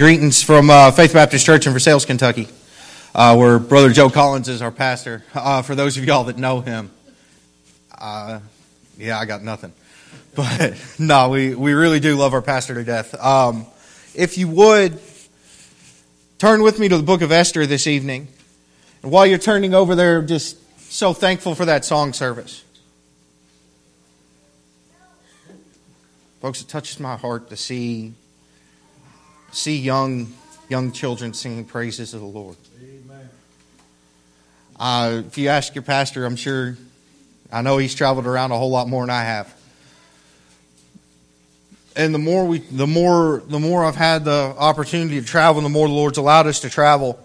Greetings from uh, Faith Baptist Church in Versailles, Kentucky, uh, where Brother Joe Collins is our pastor. Uh, for those of y'all that know him, uh, yeah, I got nothing. But no, we, we really do love our pastor to death. Um, if you would, turn with me to the book of Esther this evening. And while you're turning over there, just so thankful for that song service. Folks, it touches my heart to see see young young children singing praises of the Lord. Uh, if you ask your pastor, I'm sure, I know he's traveled around a whole lot more than I have. And the more we, the more, the more I've had the opportunity to travel, the more the Lord's allowed us to travel.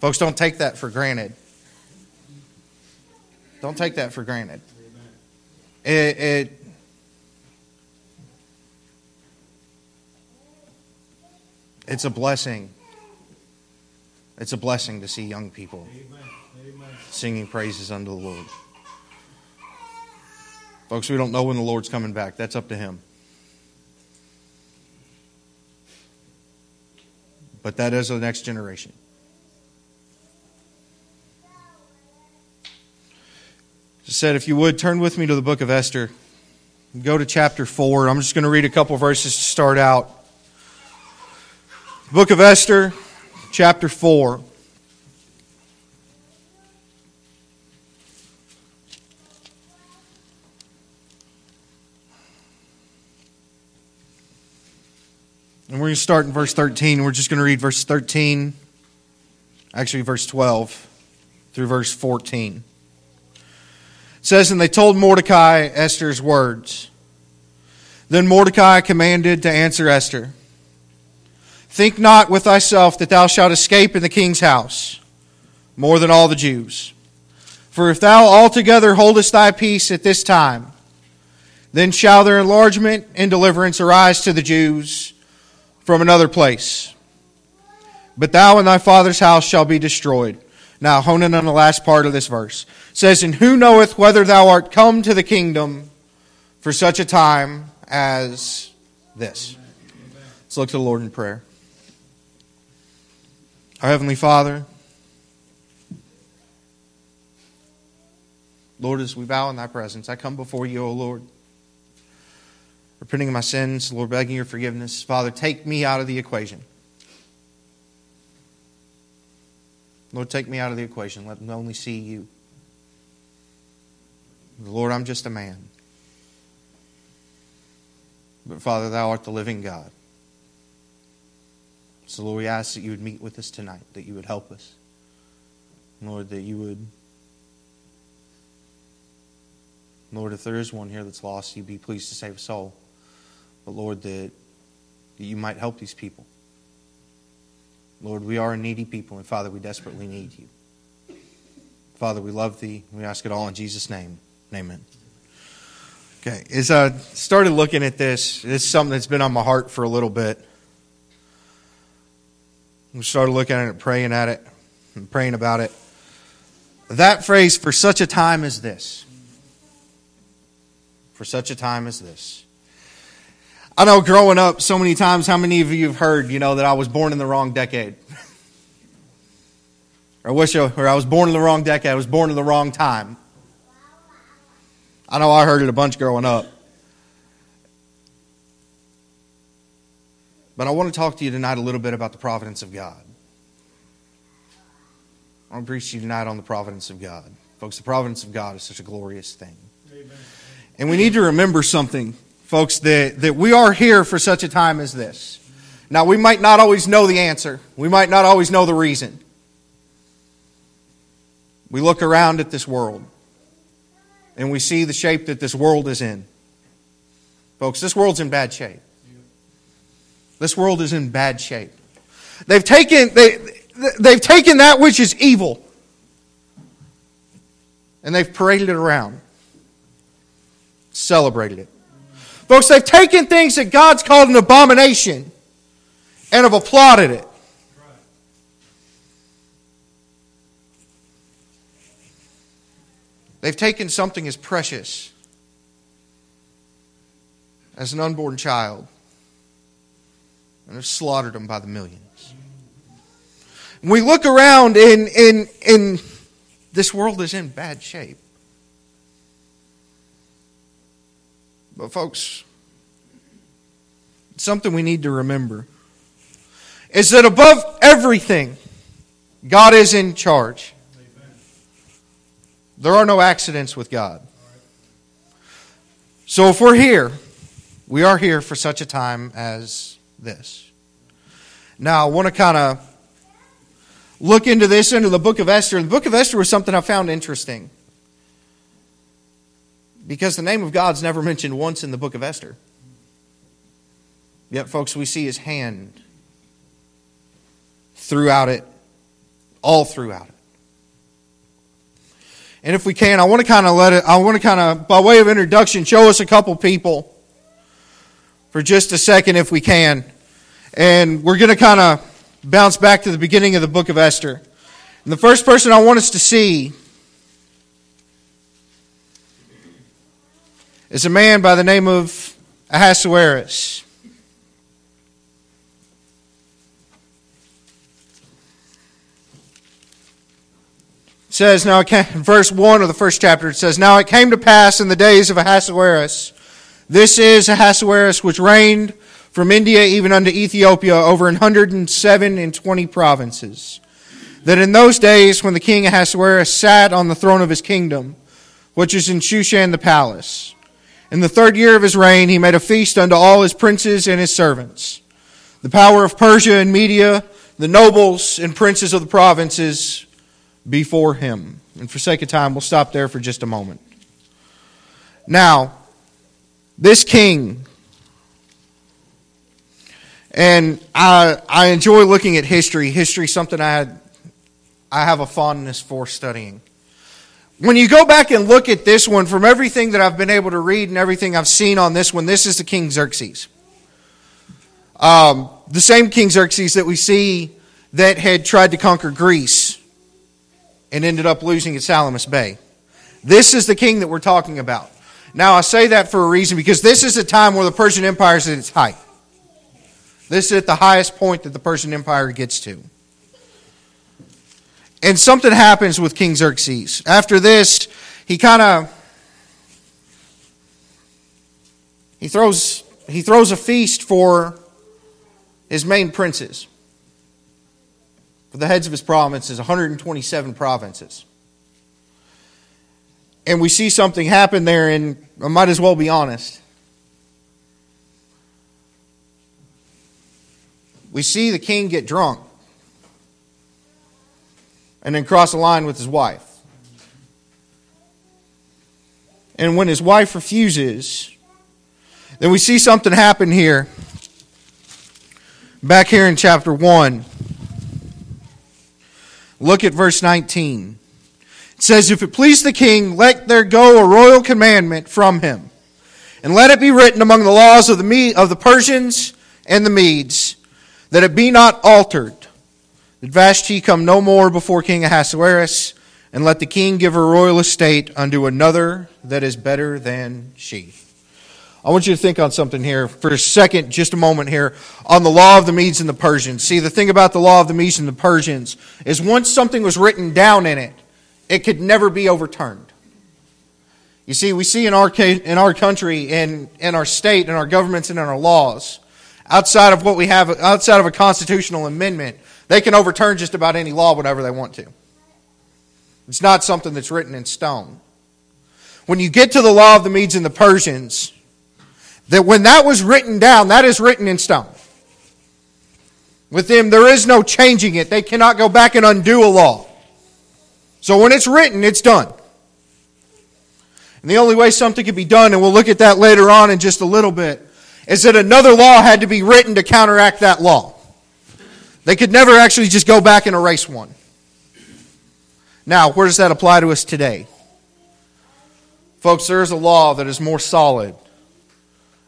Folks, don't take that for granted. Don't take that for granted. It, it It's a blessing. It's a blessing to see young people singing praises unto the Lord. Folks, we don't know when the Lord's coming back. That's up to Him. But that is the next generation. I said, if you would, turn with me to the book of Esther. Go to chapter 4. I'm just going to read a couple verses to start out. Book of Esther, chapter 4. And we're going to start in verse 13. We're just going to read verse 13, actually, verse 12 through verse 14. It says, And they told Mordecai Esther's words. Then Mordecai commanded to answer Esther. Think not with thyself that thou shalt escape in the king's house more than all the Jews. For if thou altogether holdest thy peace at this time, then shall their enlargement and deliverance arise to the Jews from another place. But thou and thy father's house shall be destroyed. Now, hone in on the last part of this verse. It says, And who knoweth whether thou art come to the kingdom for such a time as this? Let's look to the Lord in prayer. Our Heavenly Father, Lord, as we bow in Thy presence, I come before you, O Lord, repenting of my sins, Lord, begging your forgiveness. Father, take me out of the equation. Lord, take me out of the equation. Let me only see you. Lord, I'm just a man. But Father, Thou art the living God. So, Lord, we ask that you would meet with us tonight, that you would help us. Lord, that you would. Lord, if there is one here that's lost, you'd be pleased to save a soul. But, Lord, that, you might help these people. Lord, we are a needy people, and Father, we desperately need you. Father, we love thee. We ask it all in Jesus' name. Amen. Okay, as I started looking at this, it's something that's been on my heart for a little bit. We started looking at it, praying at it, and praying about it. That phrase, for such a time as this. For such a time as this. I know growing up so many times, how many of you have heard, you know, that I was born in the wrong decade? or I wish I, or I was born in the wrong decade, I was born in the wrong time. I know I heard it a bunch growing up. But I want to talk to you tonight a little bit about the providence of God. I want to preach to you tonight on the providence of God. Folks, the providence of God is such a glorious thing. Amen. And we need to remember something, folks, that, that we are here for such a time as this. Now, we might not always know the answer, we might not always know the reason. We look around at this world and we see the shape that this world is in. Folks, this world's in bad shape. This world is in bad shape. They've taken, they, they've taken that which is evil and they've paraded it around, celebrated it. Folks, they've taken things that God's called an abomination and have applauded it. They've taken something as precious as an unborn child and have slaughtered them by the millions. We look around and, and, and this world is in bad shape. But, folks, something we need to remember is that above everything, God is in charge. There are no accidents with God. So if we're here, we are here for such a time as this. Now, I want to kind of look into this into the book of Esther. The book of Esther was something I found interesting because the name of God's never mentioned once in the book of Esther. Yet, folks, we see his hand throughout it, all throughout it. And if we can, I want to kind of let it, I want to kind of, by way of introduction, show us a couple people for just a second if we can. And we're going to kind of bounce back to the beginning of the book of Esther. And the first person I want us to see is a man by the name of Ahasuerus. says, now it came, verse 1 of the first chapter, it says, Now it came to pass in the days of Ahasuerus, this is Ahasuerus which reigned from India even unto Ethiopia over an hundred and seven and twenty provinces. That in those days when the king Ahasuerus sat on the throne of his kingdom, which is in Shushan the palace, in the third year of his reign he made a feast unto all his princes and his servants. The power of Persia and Media, the nobles and princes of the provinces, before him. And for sake of time, we'll stop there for just a moment. Now, this king, and I, I enjoy looking at history. History something I, had, I have a fondness for studying. When you go back and look at this one, from everything that I've been able to read and everything I've seen on this one, this is the King Xerxes. Um, the same King Xerxes that we see that had tried to conquer Greece and ended up losing at Salamis Bay. This is the king that we're talking about. Now, I say that for a reason because this is a time where the Persian Empire is at its height. This is at the highest point that the Persian Empire gets to. And something happens with King Xerxes. After this, he kind of he throws he throws a feast for his main princes for the heads of his provinces, 127 provinces. And we see something happen there, and I might as well be honest. We see the king get drunk and then cross a line with his wife. And when his wife refuses, then we see something happen here. Back here in chapter 1. Look at verse 19. It says, If it please the king, let there go a royal commandment from him, and let it be written among the laws of the, of the Persians and the Medes, that it be not altered, that Vashti come no more before King Ahasuerus, and let the king give her royal estate unto another that is better than she. I want you to think on something here for a second, just a moment here, on the law of the Medes and the Persians. See, the thing about the law of the Medes and the Persians is once something was written down in it, it could never be overturned. You see, we see in our, in our country, in, in our state, in our governments, and in our laws, outside of what we have, outside of a constitutional amendment, they can overturn just about any law whenever they want to. It's not something that's written in stone. When you get to the law of the Medes and the Persians, that when that was written down, that is written in stone. With them, there is no changing it. They cannot go back and undo a law. So when it's written, it's done. And the only way something could be done, and we'll look at that later on in just a little bit, is that another law had to be written to counteract that law. They could never actually just go back and erase one. Now, where does that apply to us today? Folks, there is a law that is more solid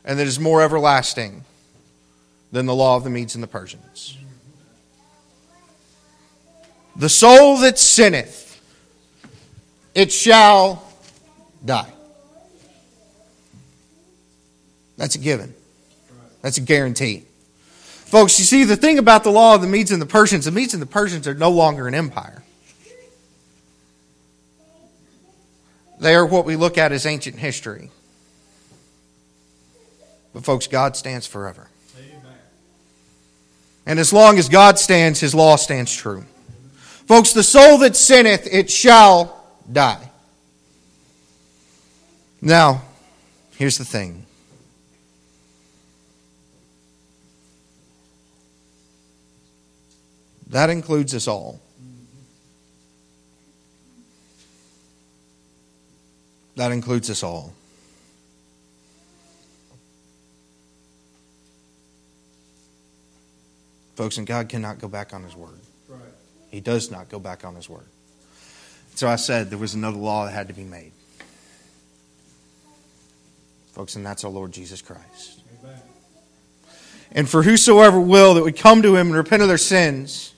and that is more everlasting than the law of the Medes and the Persians. The soul that sinneth, it shall die. That's a given. That's a guarantee. Folks, you see, the thing about the law of the Medes and the Persians, the Medes and the Persians are no longer an empire. They are what we look at as ancient history. But, folks, God stands forever. Amen. And as long as God stands, his law stands true. Folks, the soul that sinneth, it shall die. Now, here's the thing. That includes us all. That includes us all. Folks, and God cannot go back on His word. Right. He does not go back on His word. So I said there was another law that had to be made. Folks, and that's our Lord Jesus Christ. Amen. And for whosoever will that would come to Him and repent of their sins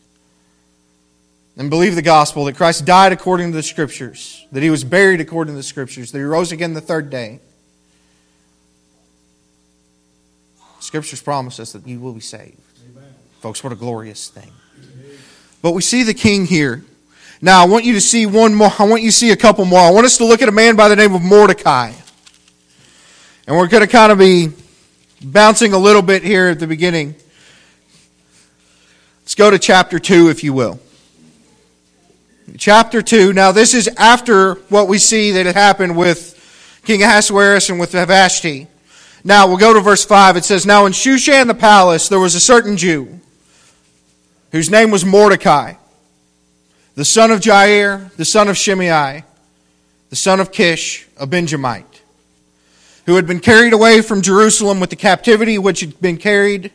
and believe the gospel that Christ died according to the Scriptures, that he was buried according to the Scriptures, that he rose again the third day. Scriptures promise us that you will be saved. Amen. Folks, what a glorious thing. But we see the king here. Now, I want you to see one more. I want you to see a couple more. I want us to look at a man by the name of Mordecai. And we're going to kind of be bouncing a little bit here at the beginning. Let's go to chapter 2, if you will. Chapter 2. Now, this is after what we see that had happened with King Ahasuerus and with Vashti. Now, we'll go to verse 5. It says, Now in Shushan the palace there was a certain Jew whose name was Mordecai, the son of Jair, the son of Shimei, the son of Kish, a Benjamite, who had been carried away from Jerusalem with the captivity which had been carried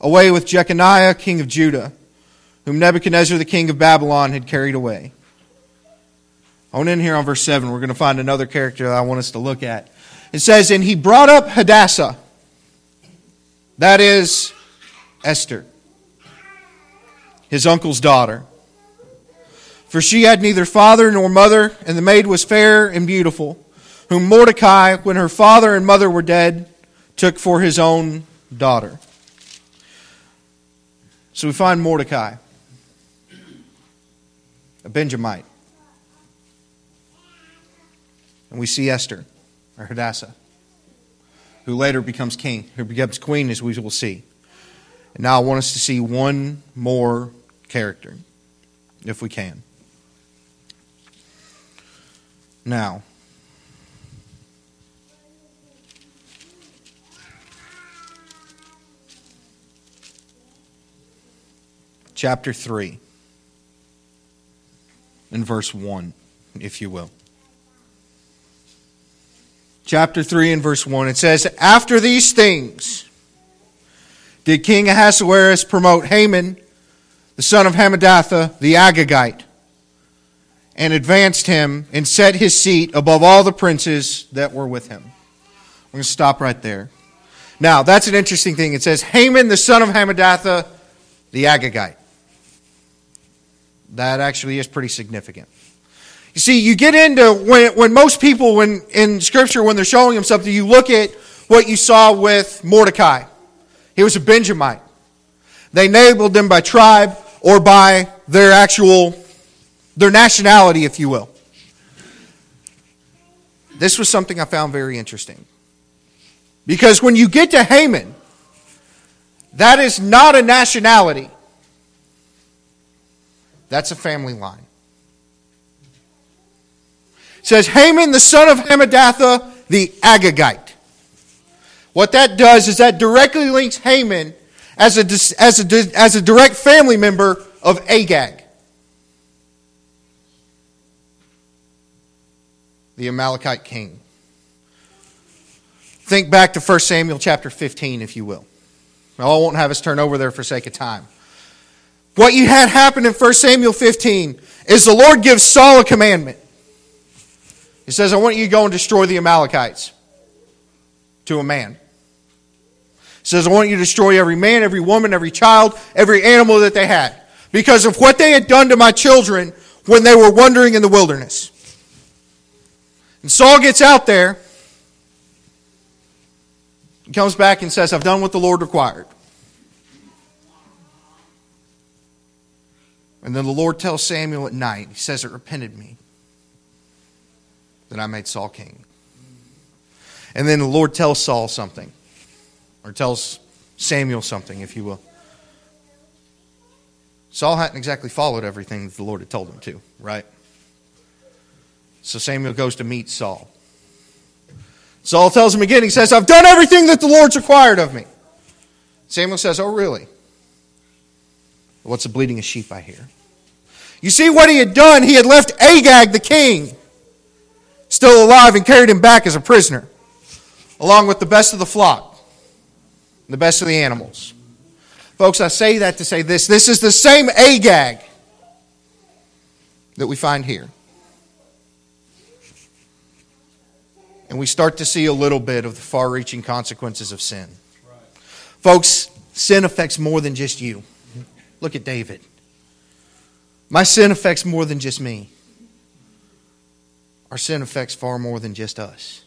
away with Jeconiah, king of Judah whom Nebuchadnezzar, the king of Babylon, had carried away. On in here on verse 7, we're going to find another character that I want us to look at. It says, And he brought up Hadassah, that is Esther, his uncle's daughter. For she had neither father nor mother, and the maid was fair and beautiful, whom Mordecai, when her father and mother were dead, took for his own daughter. So we find Mordecai a Benjamite. And we see Esther, or Hadassah, who later becomes king, who becomes queen, as we will see. And now I want us to see one more character, if we can. Now, chapter 3 in verse 1, if you will. Chapter 3 and verse 1, it says, After these things did King Ahasuerus promote Haman, the son of Hammedatha, the Agagite, and advanced him and set his seat above all the princes that were with him. We're going to stop right there. Now, that's an interesting thing. It says, Haman, the son of Hammedatha, the Agagite that actually is pretty significant. You see, you get into when, when most people, when in Scripture, when they're showing them something, you look at what you saw with Mordecai. He was a Benjamite. They labeled them by tribe or by their actual, their nationality, if you will. This was something I found very interesting. Because when you get to Haman, that is not a nationality. That's a family line. It says Haman, the son of Hammedatha, the Agagite. What that does is that directly links Haman as a, as a, as a direct family member of Agag, the Amalekite king. Think back to 1 Samuel chapter 15, if you will. I won't have us turn over there for sake of time. What you had happen in 1 Samuel 15 is the Lord gives Saul a commandment. He says, I want you to go and destroy the Amalekites to a man. He says, I want you to destroy every man, every woman, every child, every animal that they had because of what they had done to my children when they were wandering in the wilderness. And Saul gets out there and comes back and says, I've done what the Lord required. And then the Lord tells Samuel at night, He says, It repented me that I made Saul king. And then the Lord tells Saul something, or tells Samuel something, if you will. Saul hadn't exactly followed everything that the Lord had told him to, right? So Samuel goes to meet Saul. Saul tells him again, he says, I've done everything that the Lord's required of me. Samuel says, Oh, really? What's the bleating of sheep I hear? You see what he had done? He had left Agag, the king, still alive and carried him back as a prisoner, along with the best of the flock, and the best of the animals. Folks, I say that to say this. This is the same Agag that we find here. And we start to see a little bit of the far reaching consequences of sin. Right. Folks, sin affects more than just you. Look at David. My sin affects more than just me. Our sin affects far more than just us.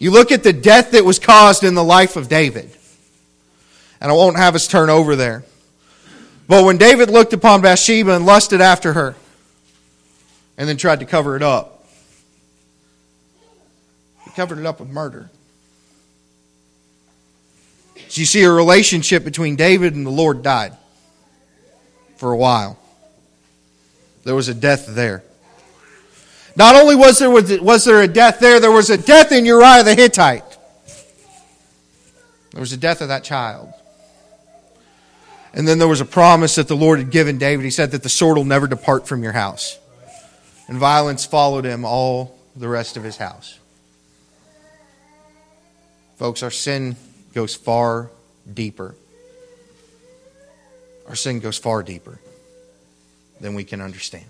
You look at the death that was caused in the life of David and I won't have us turn over there. But when David looked upon Bathsheba and lusted after her, and then tried to cover it up, covered it up with murder. So you see, a relationship between David and the Lord died for a while. There was a death there. Not only was there, was there a death there, there was a death in Uriah the Hittite. There was a death of that child. And then there was a promise that the Lord had given David. He said that the sword will never depart from your house. And violence followed him all the rest of his house. Folks, our sin goes far deeper. Our sin goes far deeper than we can understand.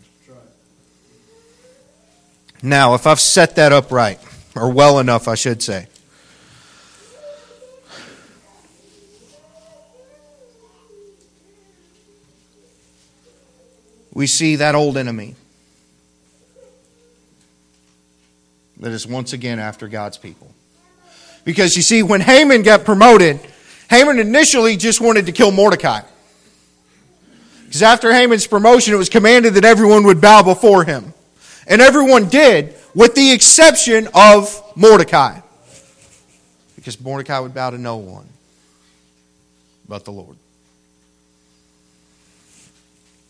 Now, if I've set that up right, or well enough, I should say, we see that old enemy that is once again after God's people. Because you see, when Haman got promoted, Haman initially just wanted to kill Mordecai. Because after Haman's promotion, it was commanded that everyone would bow before him. And everyone did, with the exception of Mordecai. Because Mordecai would bow to no one but the Lord.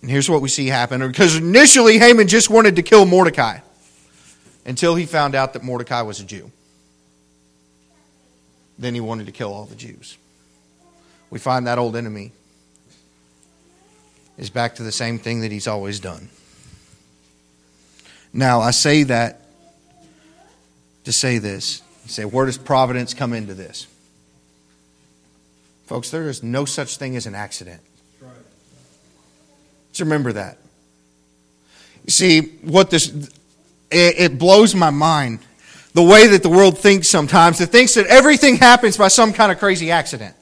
And here's what we see happen. Because initially, Haman just wanted to kill Mordecai until he found out that Mordecai was a Jew. Then he wanted to kill all the Jews. We find that old enemy is back to the same thing that he's always done. Now, I say that to say this. You say, where does providence come into this? Folks, there is no such thing as an accident. Just remember that. You see, what this, it, it blows my mind the way that the world thinks sometimes. It thinks that everything happens by some kind of crazy accident.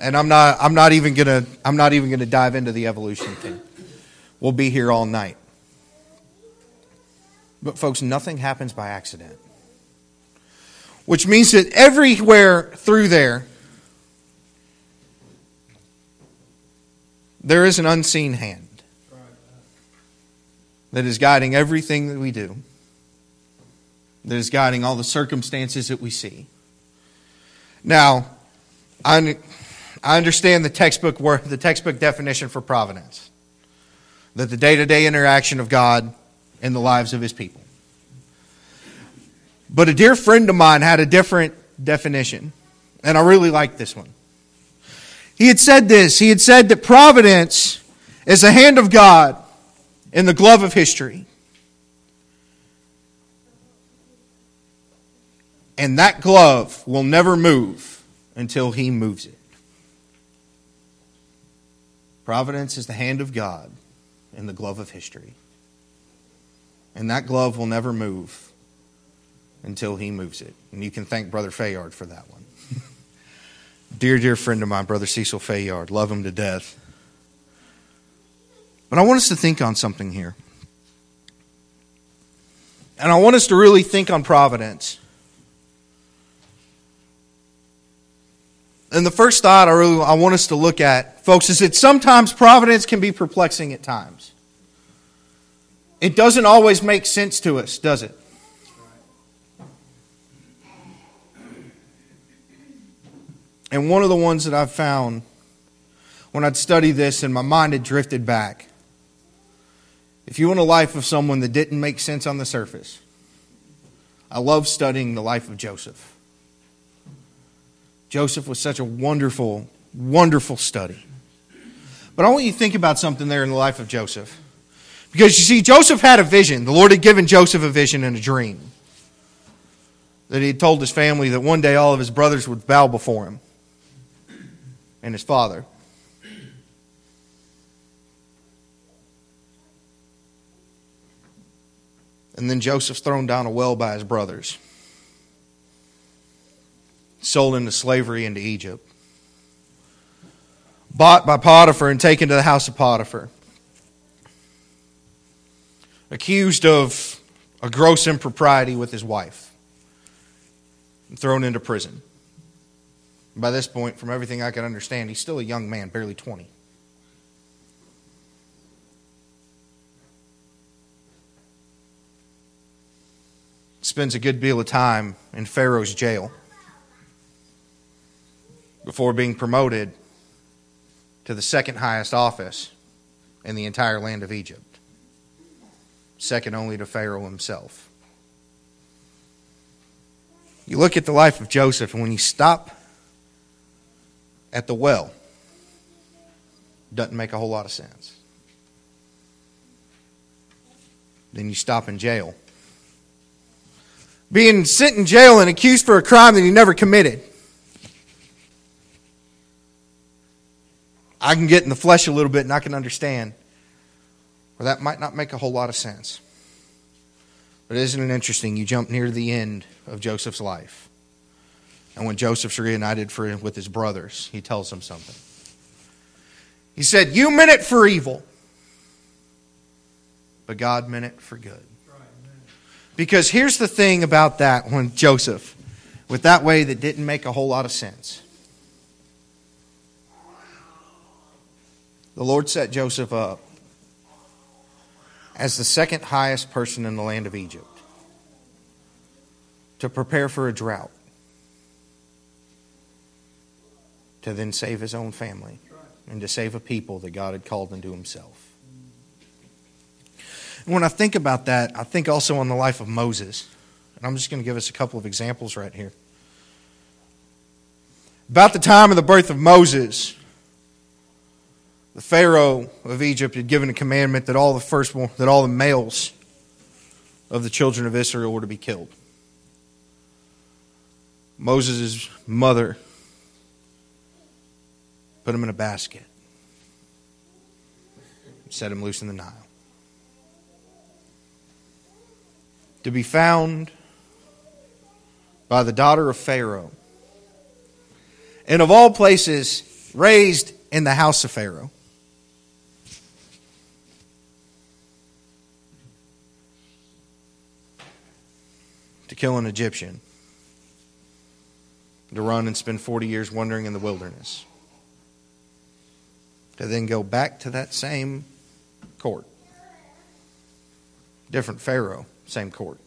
And I'm not, I'm not even gonna, I'm not even gonna dive into the evolution thing. We'll be here all night. But folks, nothing happens by accident. Which means that everywhere through there, There is an unseen hand that is guiding everything that we do, that is guiding all the circumstances that we see. Now, I, understand the textbook, the textbook definition for providence that the day to day interaction of God in the lives of his people. But a dear friend of mine had a different definition, and I really like this one. He had said this. He had said that providence is the hand of God in the glove of history. And that glove will never move until He moves it. Providence is the hand of God in the glove of history. And that glove will never move until He moves it. And you can thank Brother Fayard for that one dear, dear friend of mine, Brother Cecil Fayard. Love him to death. But I want us to think on something here. And I want us to really think on providence. And the first thought I really I want us to look at, folks, is that sometimes providence can be perplexing at times. It doesn't always make sense to us, does it? And one of the ones that I've found when I'd studied this and my mind had drifted back. If you want a life of someone that didn't make sense on the surface, I love studying the life of Joseph. Joseph was such a wonderful, wonderful study. But I want you to think about something there in the life of Joseph. Because you see, Joseph had a vision. The Lord had given Joseph a vision and a dream. That he had told his family that one day all of his brothers would bow before him and his father. And then Joseph's thrown down a well by his brothers, sold into slavery into Egypt, bought by Potiphar and taken to the house of Potiphar, accused of a gross impropriety with his wife, and thrown into prison. By this point, from everything I can understand, he's still a young man, barely 20. Spends a good deal of time in Pharaoh's jail before being promoted to the second highest office in the entire land of Egypt, second only to Pharaoh himself. You look at the life of Joseph, and when you stop at the well doesn't make a whole lot of sense. Then you stop in jail. Being sent in jail and accused for a crime that he never committed. I can get in the flesh a little bit and I can understand where that might not make a whole lot of sense. But isn't it interesting? You jump near the end of Joseph's life. And when Joseph's reunited for, with his brothers, he tells them something. He said, You meant it for evil, but God meant it for good. Because here's the thing about that when Joseph, with that way that didn't make a whole lot of sense. The Lord set Joseph up as the second highest person in the land of Egypt to prepare for a drought. to then save his own family and to save a people that God had called into himself. And when I think about that, I think also on the life of Moses. And I'm just going to give us a couple of examples right here. About the time of the birth of Moses, the Pharaoh of Egypt had given a commandment that all the firstborn, that all the males of the children of Israel were to be killed. Moses' mother put him in a basket, set him loose in the Nile. To be found by the daughter of Pharaoh, and of all places, raised in the house of Pharaoh. To kill an Egyptian, to run and spend 40 years wandering in the wilderness to then go back to that same court. Different Pharaoh, same court.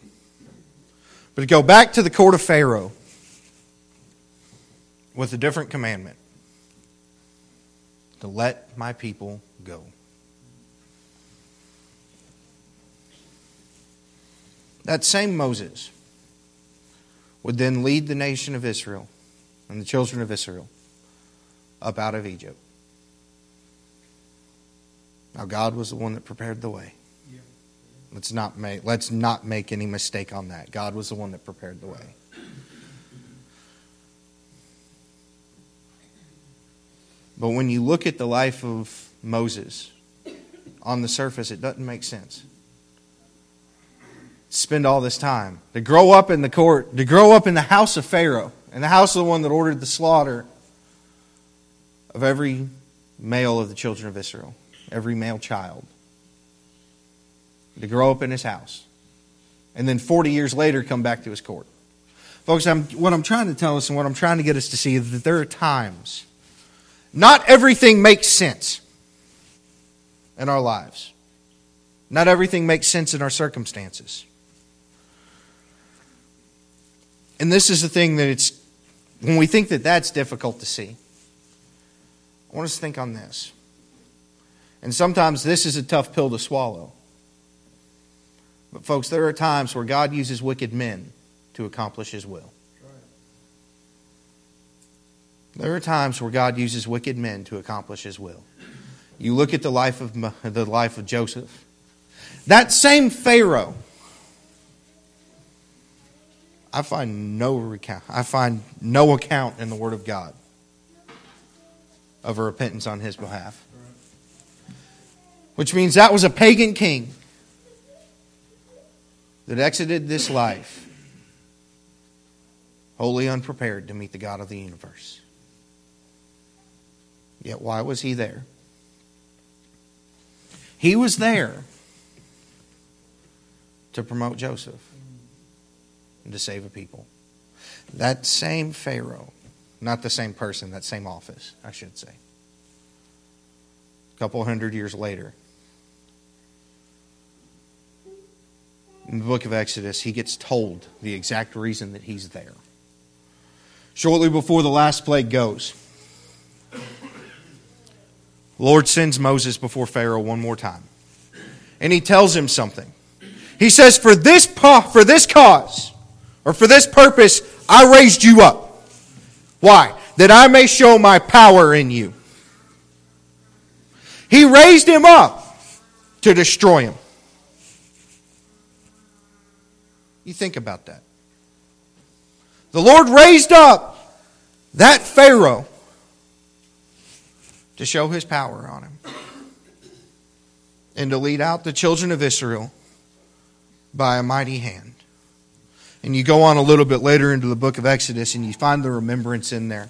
But to go back to the court of Pharaoh with a different commandment to let my people go. That same Moses would then lead the nation of Israel and the children of Israel up out of Egypt. Now, God was the one that prepared the way. Let's not make let's not make any mistake on that. God was the one that prepared the way. But when you look at the life of Moses, on the surface, it doesn't make sense. Spend all this time to grow up in the court, to grow up in the house of Pharaoh, in the house of the one that ordered the slaughter of every male of the children of Israel every male child to grow up in his house. And then 40 years later, come back to his court. Folks, I'm, what I'm trying to tell us and what I'm trying to get us to see is that there are times, not everything makes sense in our lives. Not everything makes sense in our circumstances. And this is the thing that it's, when we think that that's difficult to see, I want us to think on this. And sometimes this is a tough pill to swallow. But, folks, there are times where God uses wicked men to accomplish his will. There are times where God uses wicked men to accomplish his will. You look at the life of the life of Joseph. That same Pharaoh I find no recount I find no account in the word of God of a repentance on his behalf. Which means that was a pagan king that exited this life wholly unprepared to meet the God of the universe. Yet, why was he there? He was there to promote Joseph and to save a people. That same Pharaoh, not the same person, that same office, I should say. A couple hundred years later, in the book of Exodus, he gets told the exact reason that he's there. Shortly before the last plague goes, Lord sends Moses before Pharaoh one more time. And he tells him something. He says, For this, for this cause, or for this purpose, I raised you up. Why? That I may show my power in you. He raised him up to destroy him. You think about that. The Lord raised up that Pharaoh to show his power on him and to lead out the children of Israel by a mighty hand. And you go on a little bit later into the book of Exodus and you find the remembrance in there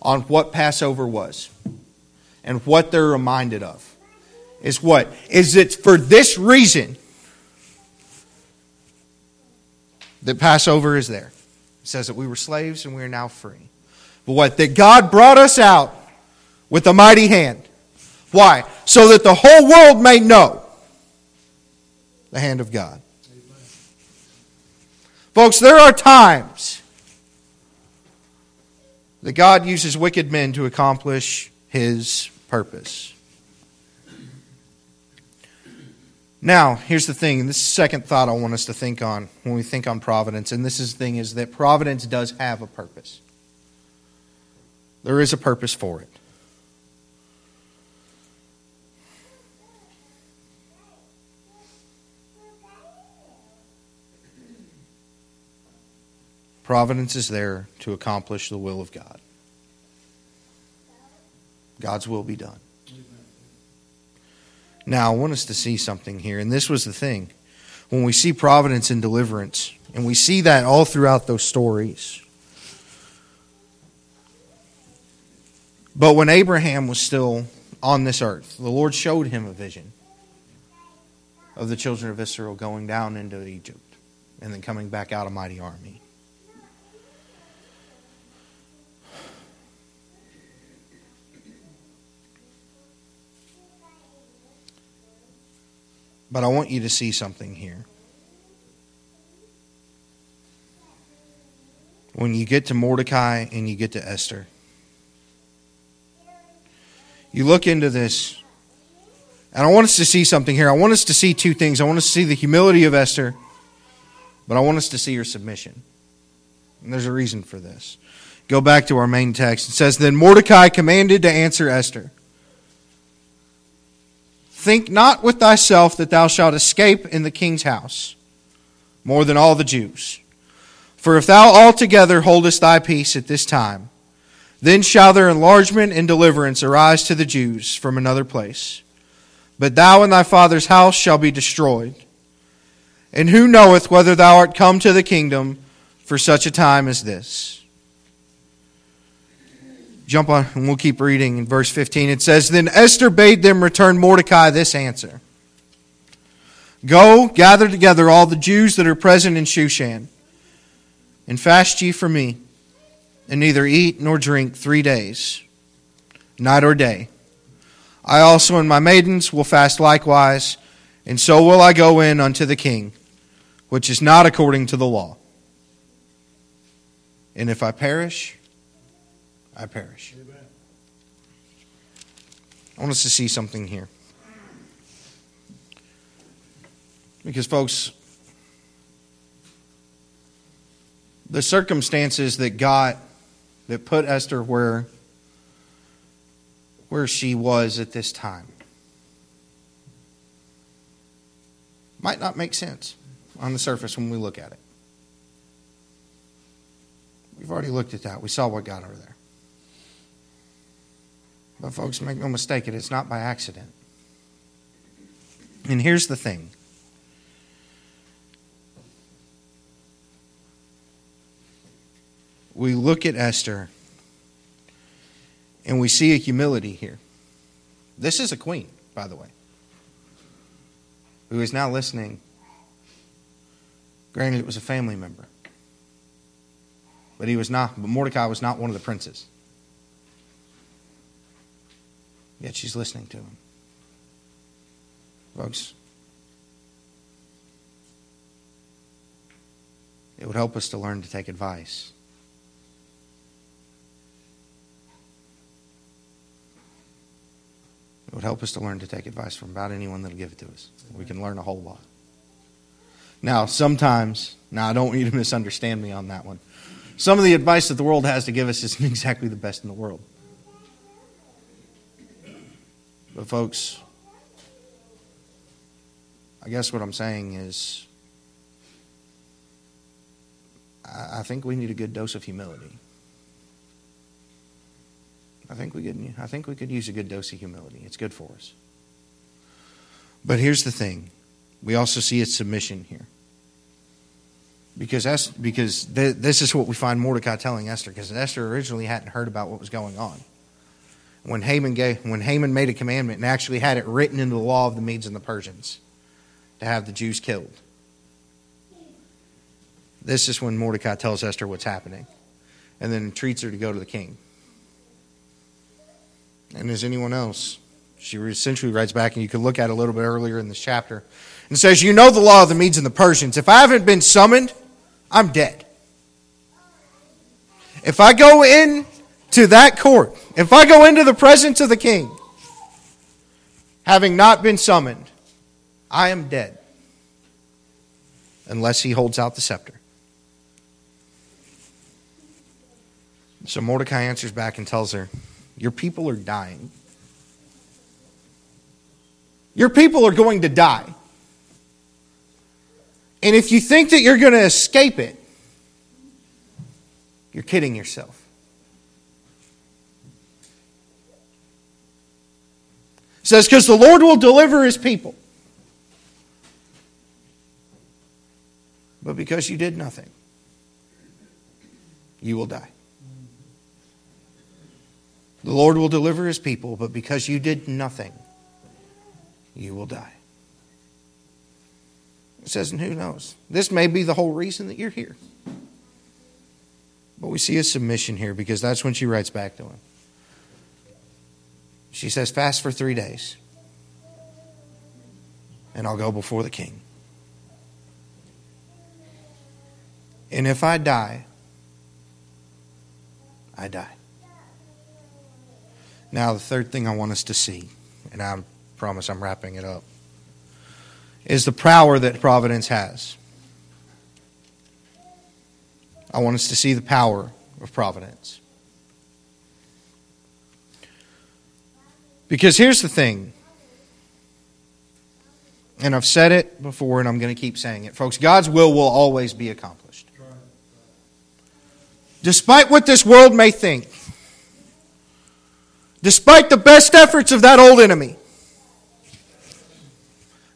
on what Passover was and what they're reminded of. Is what? Is it for this reason that Passover is there? It says that we were slaves and we are now free. But what? That God brought us out with a mighty hand. Why? So that the whole world may know the hand of God. Folks, there are times that God uses wicked men to accomplish his purpose. Now, here's the thing, and this second thought I want us to think on when we think on providence, and this is the thing is that providence does have a purpose. There is a purpose for it. Providence is there to accomplish the will of God. God's will be done. Now, I want us to see something here, and this was the thing. When we see providence and deliverance, and we see that all throughout those stories. But when Abraham was still on this earth, the Lord showed him a vision of the children of Israel going down into Egypt and then coming back out a mighty army. But I want you to see something here. When you get to Mordecai and you get to Esther, you look into this, and I want us to see something here. I want us to see two things. I want us to see the humility of Esther, but I want us to see her submission. And there's a reason for this. Go back to our main text. It says, Then Mordecai commanded to answer Esther. Think not with thyself that thou shalt escape in the king's house more than all the Jews. For if thou altogether holdest thy peace at this time, then shall their enlargement and deliverance arise to the Jews from another place. But thou and thy father's house shall be destroyed. And who knoweth whether thou art come to the kingdom for such a time as this? Jump on and we'll keep reading in verse 15. It says, Then Esther bade them return Mordecai this answer Go, gather together all the Jews that are present in Shushan, and fast ye for me, and neither eat nor drink three days, night or day. I also and my maidens will fast likewise, and so will I go in unto the king, which is not according to the law. And if I perish, I perish. I want us to see something here. Because, folks, the circumstances that got, that put Esther where, where she was at this time might not make sense on the surface when we look at it. We've already looked at that. We saw what got her there. But, folks, make no mistake, it is not by accident. And here's the thing we look at Esther and we see a humility here. This is a queen, by the way, who is now listening. Granted, it was a family member, but he was not. But Mordecai was not one of the princes. Yet she's listening to him, folks. It would help us to learn to take advice. It would help us to learn to take advice from about anyone that'll give it to us. We can learn a whole lot. Now, sometimes, now I don't want you to misunderstand me on that one. Some of the advice that the world has to give us isn't exactly the best in the world. But, folks, I guess what I'm saying is I think we need a good dose of humility. I think we could, I think we could use a good dose of humility. It's good for us. But here's the thing we also see its submission here. Because, Esther, because th- this is what we find Mordecai telling Esther, because Esther originally hadn't heard about what was going on. When Haman, gave, when Haman made a commandment and actually had it written into the law of the Medes and the Persians to have the Jews killed. This is when Mordecai tells Esther what's happening and then entreats her to go to the king. And as anyone else, she essentially writes back, and you can look at it a little bit earlier in this chapter, and says, You know the law of the Medes and the Persians. If I haven't been summoned, I'm dead. If I go in to that court, if I go into the presence of the king, having not been summoned, I am dead unless he holds out the scepter. So Mordecai answers back and tells her, Your people are dying. Your people are going to die. And if you think that you're going to escape it, you're kidding yourself. Says, because the Lord will deliver his people. But because you did nothing, you will die. The Lord will deliver his people, but because you did nothing, you will die. It says, and who knows? This may be the whole reason that you're here. But we see a submission here because that's when she writes back to him. She says, Fast for three days, and I'll go before the king. And if I die, I die. Now, the third thing I want us to see, and I promise I'm wrapping it up, is the power that providence has. I want us to see the power of providence. Because here's the thing, and I've said it before, and I'm going to keep saying it. Folks, God's will will always be accomplished. Despite what this world may think, despite the best efforts of that old enemy.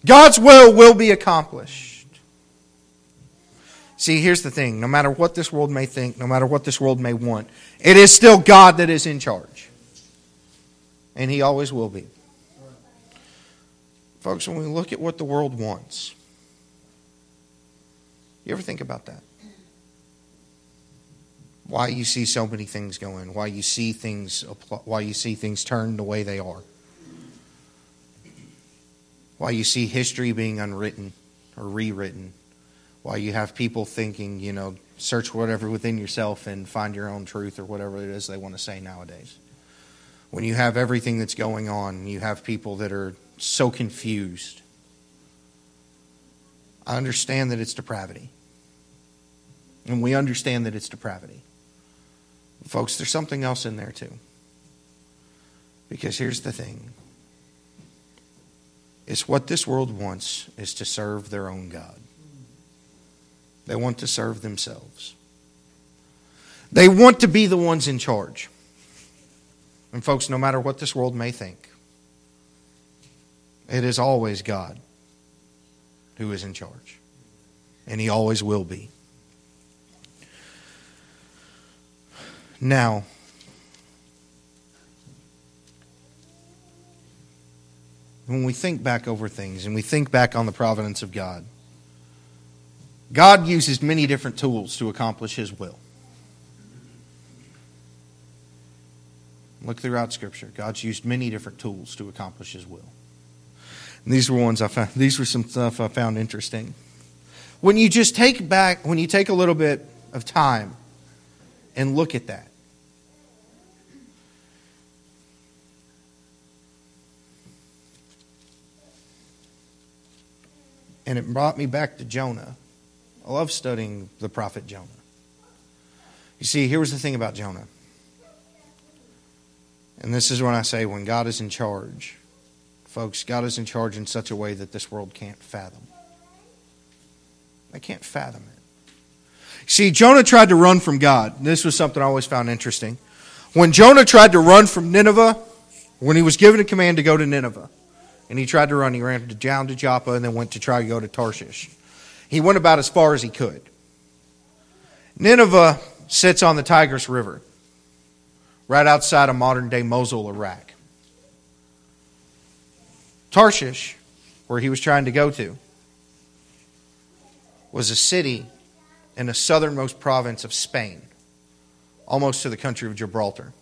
God's will will be accomplished. See, here's the thing no matter what this world may think, no matter what this world may want, it is still God that is in charge. And He always will be. Folks, when we look at what the world wants, you ever think about that? why you see so many things going, why you see things, why you see things turned the way they are, why you see history being unwritten or rewritten, why you have people thinking, you know, search whatever within yourself and find your own truth or whatever it is they want to say nowadays. When you have everything that's going on, you have people that are so confused. I understand that it's depravity. And we understand that it's depravity. Folks, there's something else in there too. Because here's the thing it's what this world wants is to serve their own God. They want to serve themselves. They want to be the ones in charge. And, folks, no matter what this world may think, it is always God who is in charge. And He always will be. Now, when we think back over things and we think back on the providence of God, God uses many different tools to accomplish His will. Look throughout Scripture. God's used many different tools to accomplish His will. And these were ones I found. These were some stuff I found interesting. When you just take back, when you take a little bit of time and look at that, and it brought me back to Jonah. I love studying the prophet Jonah. You see, here was the thing about Jonah. And this is when I say, when God is in charge, folks, God is in charge in such a way that this world can't fathom. They can't fathom it. See, Jonah tried to run from God. This was something I always found interesting. When Jonah tried to run from Nineveh, when he was given a command to go to Nineveh, and he tried to run. He ran down to Joppa and then went to try to go to Tarshish. He went about as far as he could. Nineveh sits on the Tigris River, right outside of modern day Mosul, Iraq. Tarshish, where he was trying to go to, was a city in the southernmost province of Spain, almost to the country of Gibraltar,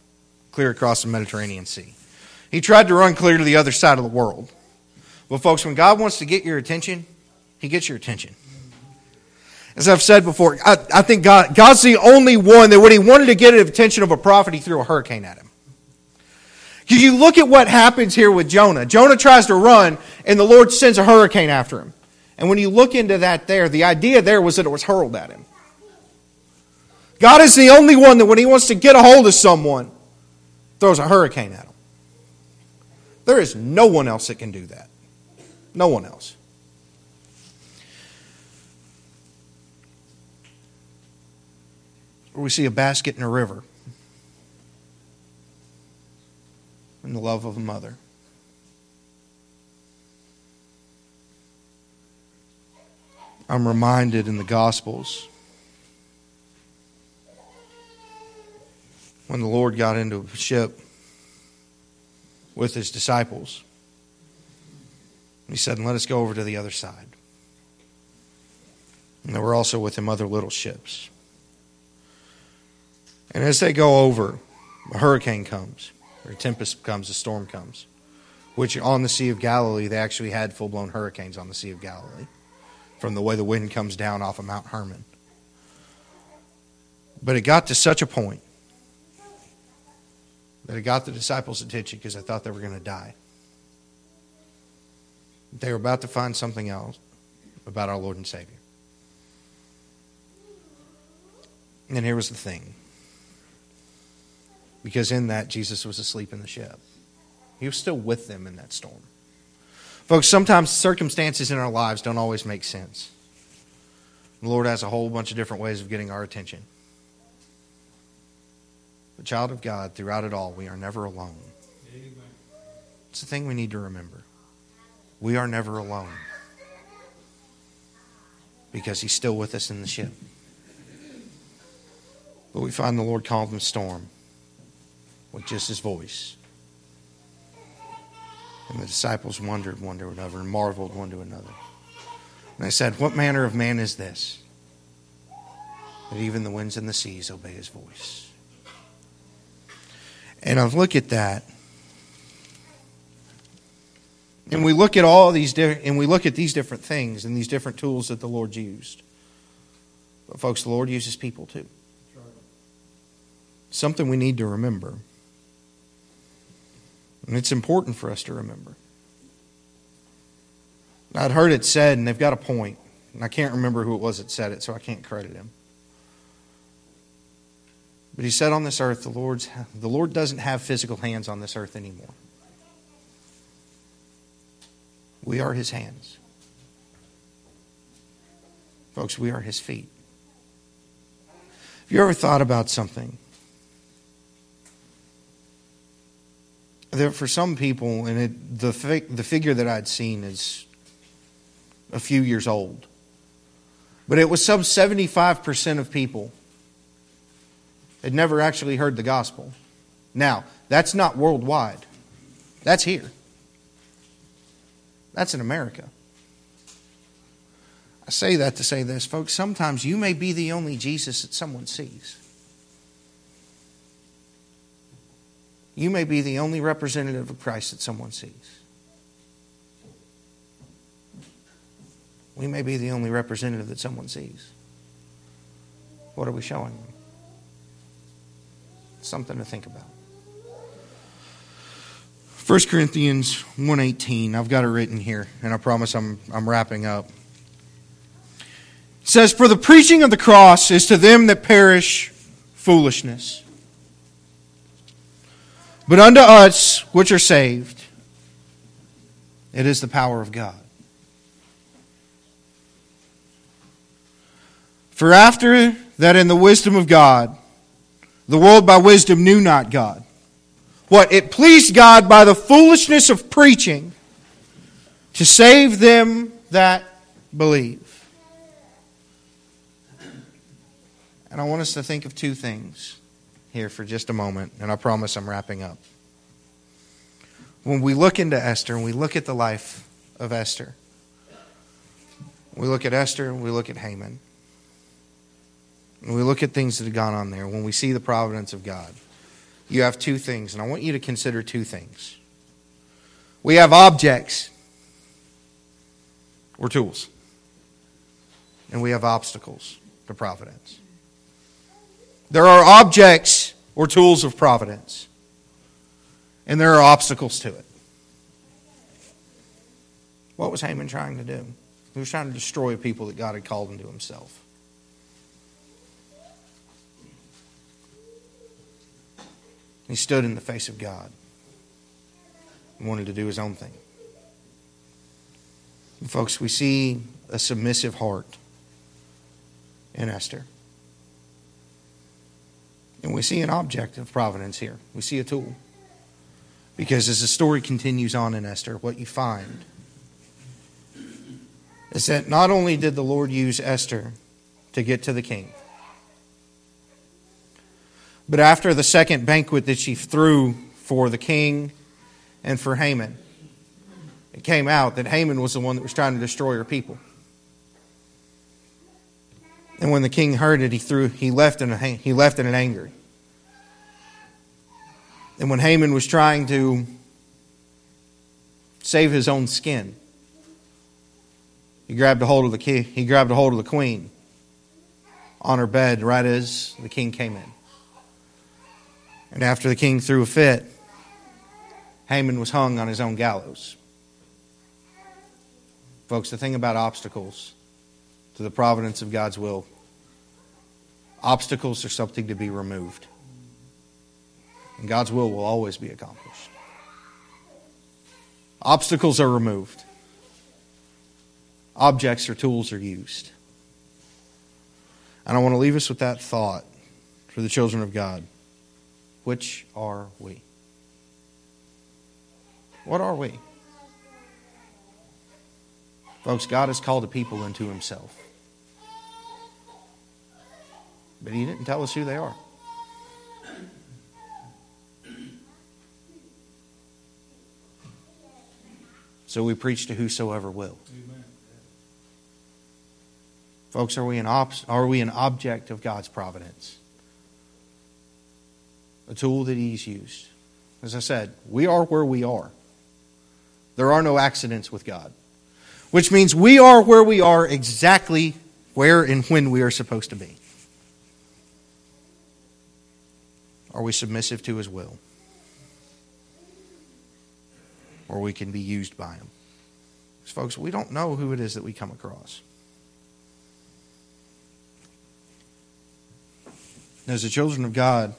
clear across the Mediterranean Sea. He tried to run clear to the other side of the world. Well, folks, when God wants to get your attention, He gets your attention. As I've said before, I, I think God, God's the only one that when He wanted to get the attention of a prophet, He threw a hurricane at him. You look at what happens here with Jonah. Jonah tries to run, and the Lord sends a hurricane after him. And when you look into that there, the idea there was that it was hurled at him. God is the only one that when He wants to get a hold of someone, throws a hurricane at him. There is no one else that can do that. No one else. Or we see a basket in a river and the love of a mother. I'm reminded in the Gospels when the Lord got into a ship with his disciples he said, Let us go over to the other side. And there were also with him other little ships. And as they go over, a hurricane comes, or a tempest comes, a storm comes, which on the Sea of Galilee, they actually had full blown hurricanes on the Sea of Galilee from the way the wind comes down off of Mount Hermon. But it got to such a point that it got the disciples' attention because they thought they were going to die. They were about to find something else about our Lord and Savior. And here was the thing. Because in that, Jesus was asleep in the ship. He was still with them in that storm. Folks, sometimes circumstances in our lives don't always make sense. The Lord has a whole bunch of different ways of getting our attention. But, child of God, throughout it all, we are never alone. It's the thing we need to remember. We are never alone because He's still with us in the ship. But we find the Lord calmed the storm with just His voice. And the disciples wondered one to another and marveled one to another. And they said, What manner of man is this? that even the winds and the seas obey his voice. And I look at that. And we look at all these di- and we look at these different things and these different tools that the Lord used. But folks, the Lord uses people too. Something we need to remember. And it's important for us to remember. I'd heard it said, and they've got a point, and I can't remember who it was that said it, so I can't credit him. But he said on this earth, the, Lord's, the Lord doesn't have physical hands on this earth anymore. We are his hands. Folks, we are his feet. Have you ever thought about something? That for some people, and it, the, the figure that I'd seen is a few years old, but it was some 75% of people had never actually heard the gospel. Now, that's not worldwide, that's here. That's in America. I say that to say this, folks. Sometimes you may be the only Jesus that someone sees. You may be the only representative of Christ that someone sees. We may be the only representative that someone sees. What are we showing them? Something to think about. 1 Corinthians 1:18. I've got it written here, and I promise I'm I'm wrapping up. It says, "For the preaching of the cross is to them that perish foolishness, but unto us which are saved, it is the power of God." For after that in the wisdom of God the world by wisdom knew not God. What? It pleased God by the foolishness of preaching to save them that believe. And I want us to think of two things here for just a moment, and I promise I'm wrapping up. When we look into Esther and we look at the life of Esther, we look at Esther and we look at Haman. And we look at things that have gone on there, when we see the providence of God, you have two things, and I want you to consider two things. We have objects or tools, and we have obstacles to providence. There are objects or tools of providence, and there are obstacles to it. What was Haman trying to do? He was trying to destroy people that God had called into himself. He stood in the face of God and wanted to do his own thing. And folks, we see a submissive heart in Esther. And we see an object of providence here. We see a tool. Because as the story continues on in Esther, what you find is that not only did the Lord use Esther to get to the king, but after the second banquet that she threw for the king and for Haman, it came out that Haman was the one that was trying to destroy her people. And when the king heard it, he threw he left in a, he left in an anger. And when Haman was trying to save his own skin, he grabbed a hold of the king, he grabbed a hold of the queen on her bed right as the king came in. And after the king threw a fit, Haman was hung on his own gallows. Folks, the thing about obstacles to the providence of God's will, obstacles are something to be removed. And God's will will always be accomplished. Obstacles are removed. Objects or tools are used. And I want to leave us with that thought for the children of God. Which are we? What are we? Folks, God has called a people into Himself. But He didn't tell us who they are. So we preach to whosoever will. Amen. Folks, are we an, are we an object of God's providence? A tool that He's used. As I said, we are where we are. There are no accidents with God, which means we are where we are exactly where and when we are supposed to be. Are we submissive to His will? Or we can be used by Him. Because, folks, we don't know who it is that we come across. As the children of God,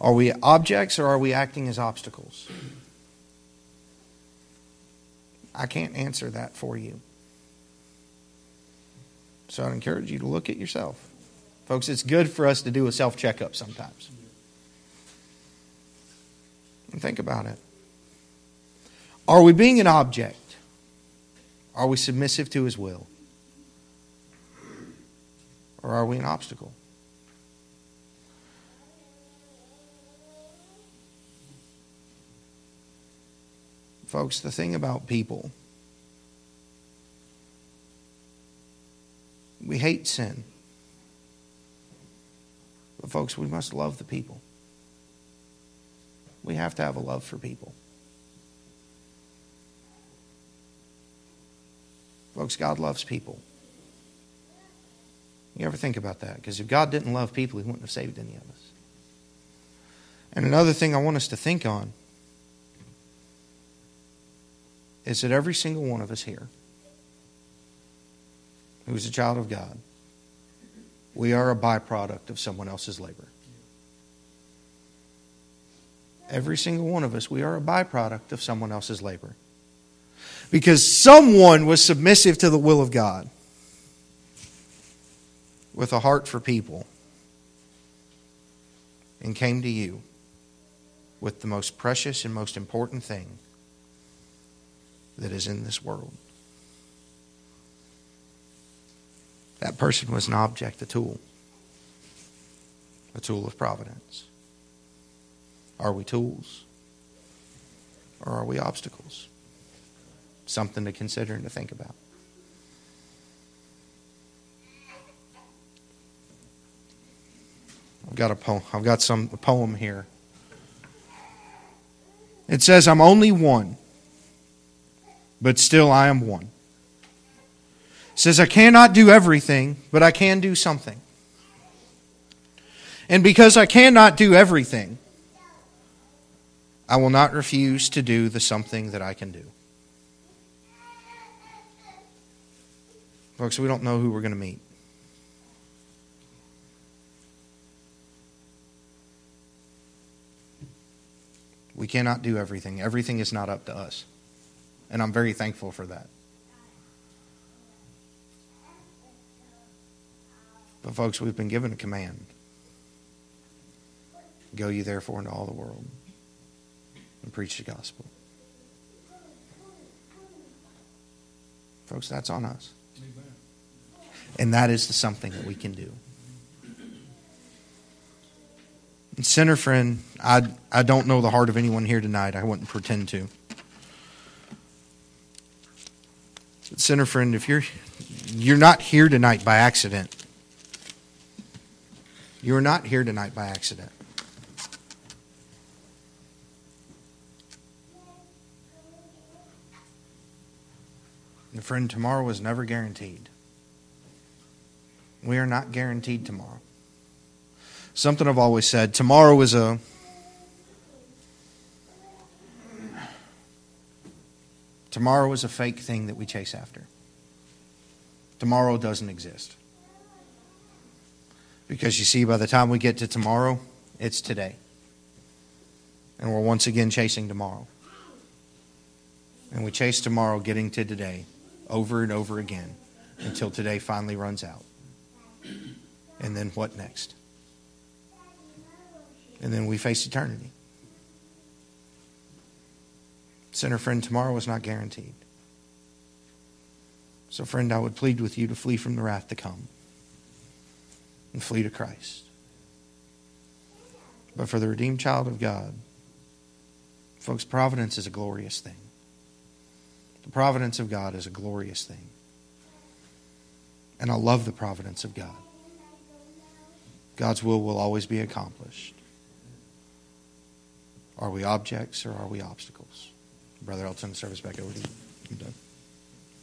are we objects or are we acting as obstacles? I can't answer that for you. So I'd encourage you to look at yourself. Folks, it's good for us to do a self checkup sometimes. And think about it. Are we being an object? Are we submissive to his will? Or are we an obstacle? Folks, the thing about people, we hate sin. But, folks, we must love the people. We have to have a love for people. Folks, God loves people. You ever think about that? Because if God didn't love people, He wouldn't have saved any of us. And another thing I want us to think on is that every single one of us here who is a child of God, we are a byproduct of someone else's labor. Every single one of us, we are a byproduct of someone else's labor. Because someone was submissive to the will of God with a heart for people and came to you with the most precious and most important thing that is in this world. That person was an object, a tool, a tool of providence. Are we tools? Or are we obstacles? Something to consider and to think about. I've got a poem. I've got some a poem here. It says, "I'm only one, but still I am one." It says, "I cannot do everything, but I can do something." And because I cannot do everything, I will not refuse to do the something that I can do. Folks, we don't know who we're going to meet. We cannot do everything. Everything is not up to us. And I'm very thankful for that. But, folks, we've been given a command Go ye therefore into all the world and preach the gospel. Folks, that's on us. And that is the something that we can do. And friend, I, I don't know the heart of anyone here tonight. I wouldn't pretend to. But friend, if you're you're not here tonight by accident. You're not here tonight by accident. And friend, tomorrow is never guaranteed. We are not guaranteed tomorrow. Something I've always said tomorrow is a tomorrow is a fake thing that we chase after. Tomorrow doesn't exist. Because you see, by the time we get to tomorrow, it's today. And we're once again chasing tomorrow. And we chase tomorrow, getting to today over and over again until today finally runs out. And then what next? And then we face eternity. Sinner friend, tomorrow is not guaranteed. So, friend, I would plead with you to flee from the wrath to come and flee to Christ. But for the redeemed child of God, folks, providence is a glorious thing. The providence of God is a glorious thing. And I love the providence of God. God's will will always be accomplished. Are we objects or are we obstacles? Brother, the service back over to you. I'm done.